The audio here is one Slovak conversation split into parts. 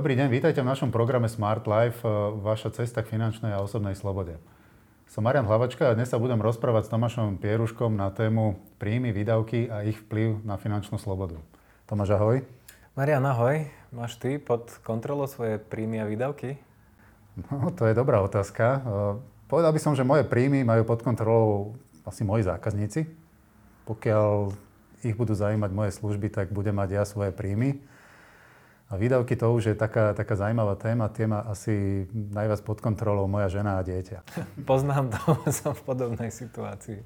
Dobrý deň, vítajte v našom programe Smart Life, e, vaša cesta k finančnej a osobnej slobode. Som Marian Hlavačka a dnes sa budem rozprávať s Tomášom Pieruškom na tému príjmy, výdavky a ich vplyv na finančnú slobodu. Tomáš, ahoj. Marian, ahoj. Máš ty pod kontrolou svoje príjmy a výdavky? No, to je dobrá otázka. E, povedal by som, že moje príjmy majú pod kontrolou asi moji zákazníci. Pokiaľ ich budú zaujímať moje služby, tak budem mať ja svoje príjmy a výdavky to už je taká, taká zaujímavá téma. Tie má asi najviac pod kontrolou moja žena a dieťa. Poznám to, som v podobnej situácii.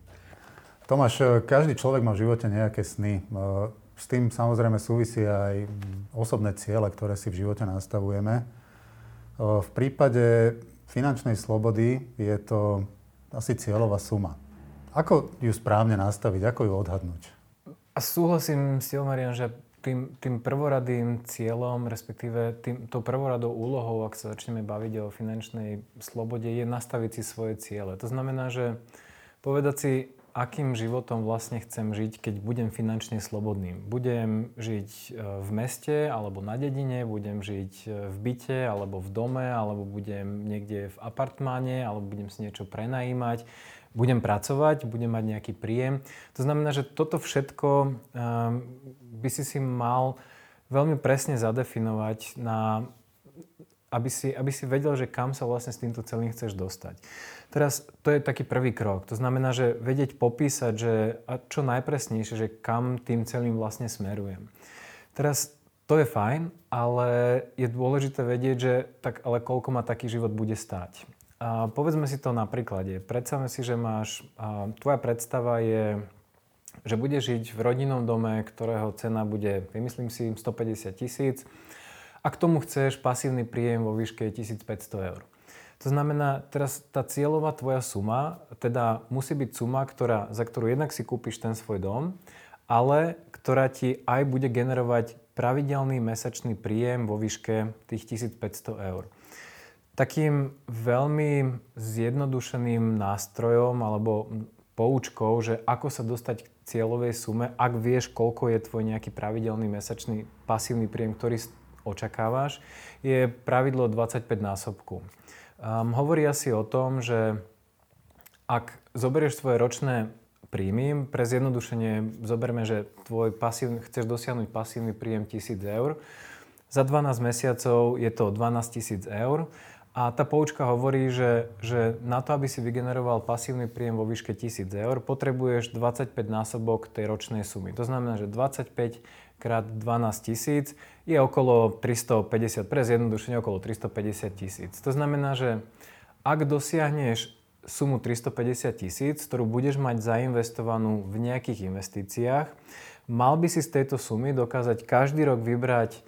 Tomáš, každý človek má v živote nejaké sny. S tým samozrejme súvisí aj osobné ciele, ktoré si v živote nastavujeme. V prípade finančnej slobody je to asi cieľová suma. Ako ju správne nastaviť, ako ju odhadnúť? A súhlasím s tebou, Marian, že tým, tým prvoradým cieľom, respektíve tým, tou prvoradou úlohou, ak sa začneme baviť o finančnej slobode, je nastaviť si svoje ciele. To znamená, že povedať si, akým životom vlastne chcem žiť, keď budem finančne slobodný. Budem žiť e, v meste alebo na dedine, budem žiť e, v byte alebo v dome, alebo budem niekde v apartmáne, alebo budem si niečo prenajímať budem pracovať, budem mať nejaký príjem. To znamená, že toto všetko um, by si si mal veľmi presne zadefinovať, na, aby, si, aby si vedel, že kam sa vlastne s týmto celým chceš dostať. Teraz to je taký prvý krok. To znamená, že vedieť popísať, že a čo najpresnejšie, že kam tým celým vlastne smerujem. Teraz to je fajn, ale je dôležité vedieť, že tak ale koľko ma taký život bude stáť. A povedzme si to na príklade. Predstavme si, že máš, a tvoja predstava je, že budeš žiť v rodinnom dome, ktorého cena bude, vymyslím si, 150 tisíc a k tomu chceš pasívny príjem vo výške 1500 eur. To znamená, teraz tá cieľová tvoja suma, teda musí byť suma, ktorá, za ktorú jednak si kúpiš ten svoj dom, ale ktorá ti aj bude generovať pravidelný mesačný príjem vo výške tých 1500 eur. Takým veľmi zjednodušeným nástrojom alebo poučkou, že ako sa dostať k cieľovej sume, ak vieš, koľko je tvoj nejaký pravidelný mesačný pasívny príjem, ktorý očakávaš, je pravidlo 25 násobku. Um, hovorí asi o tom, že ak zoberieš svoje ročné príjmy, pre zjednodušenie zoberme, že tvoj pasívny, chceš dosiahnuť pasívny príjem 1000 eur, za 12 mesiacov je to 12 000 eur a tá poučka hovorí, že, že na to, aby si vygeneroval pasívny príjem vo výške 1000 eur, potrebuješ 25 násobok tej ročnej sumy. To znamená, že 25 krát 12 tisíc je okolo 350, pre zjednodušenie okolo 350 tisíc. To znamená, že ak dosiahneš sumu 350 tisíc, ktorú budeš mať zainvestovanú v nejakých investíciách, mal by si z tejto sumy dokázať každý rok vybrať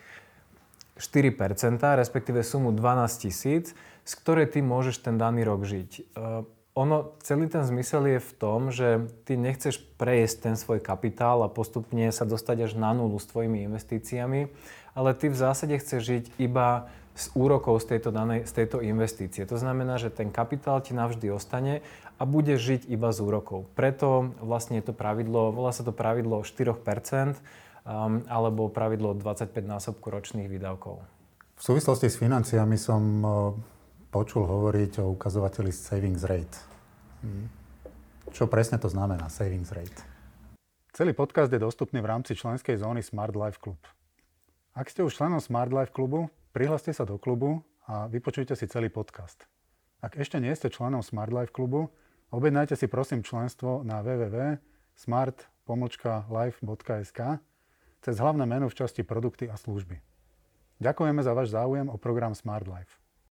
4%, respektíve sumu 12 tisíc, z ktorej ty môžeš ten daný rok žiť. Uh, ono, celý ten zmysel je v tom, že ty nechceš prejsť ten svoj kapitál a postupne sa dostať až na nulu s tvojimi investíciami, ale ty v zásade chceš žiť iba z úrokov z tejto, danej, z tejto investície. To znamená, že ten kapitál ti navždy ostane a budeš žiť iba z úrokov. Preto vlastne je to pravidlo, volá sa to pravidlo 4%, um, alebo pravidlo 25 násobku ročných výdavkov. V súvislosti s financiami som počul hovoriť o ukazovateli savings rate. Hm. Čo presne to znamená savings rate? Celý podcast je dostupný v rámci členskej zóny Smart Life Club. Ak ste už členom Smart Life klubu, prihláste sa do klubu a vypočujte si celý podcast. Ak ešte nie ste členom Smart Life klubu, objednajte si prosím členstvo na www.smart.life.sk cez hlavné meno v časti produkty a služby. Ďakujeme za váš záujem o program Smart Life.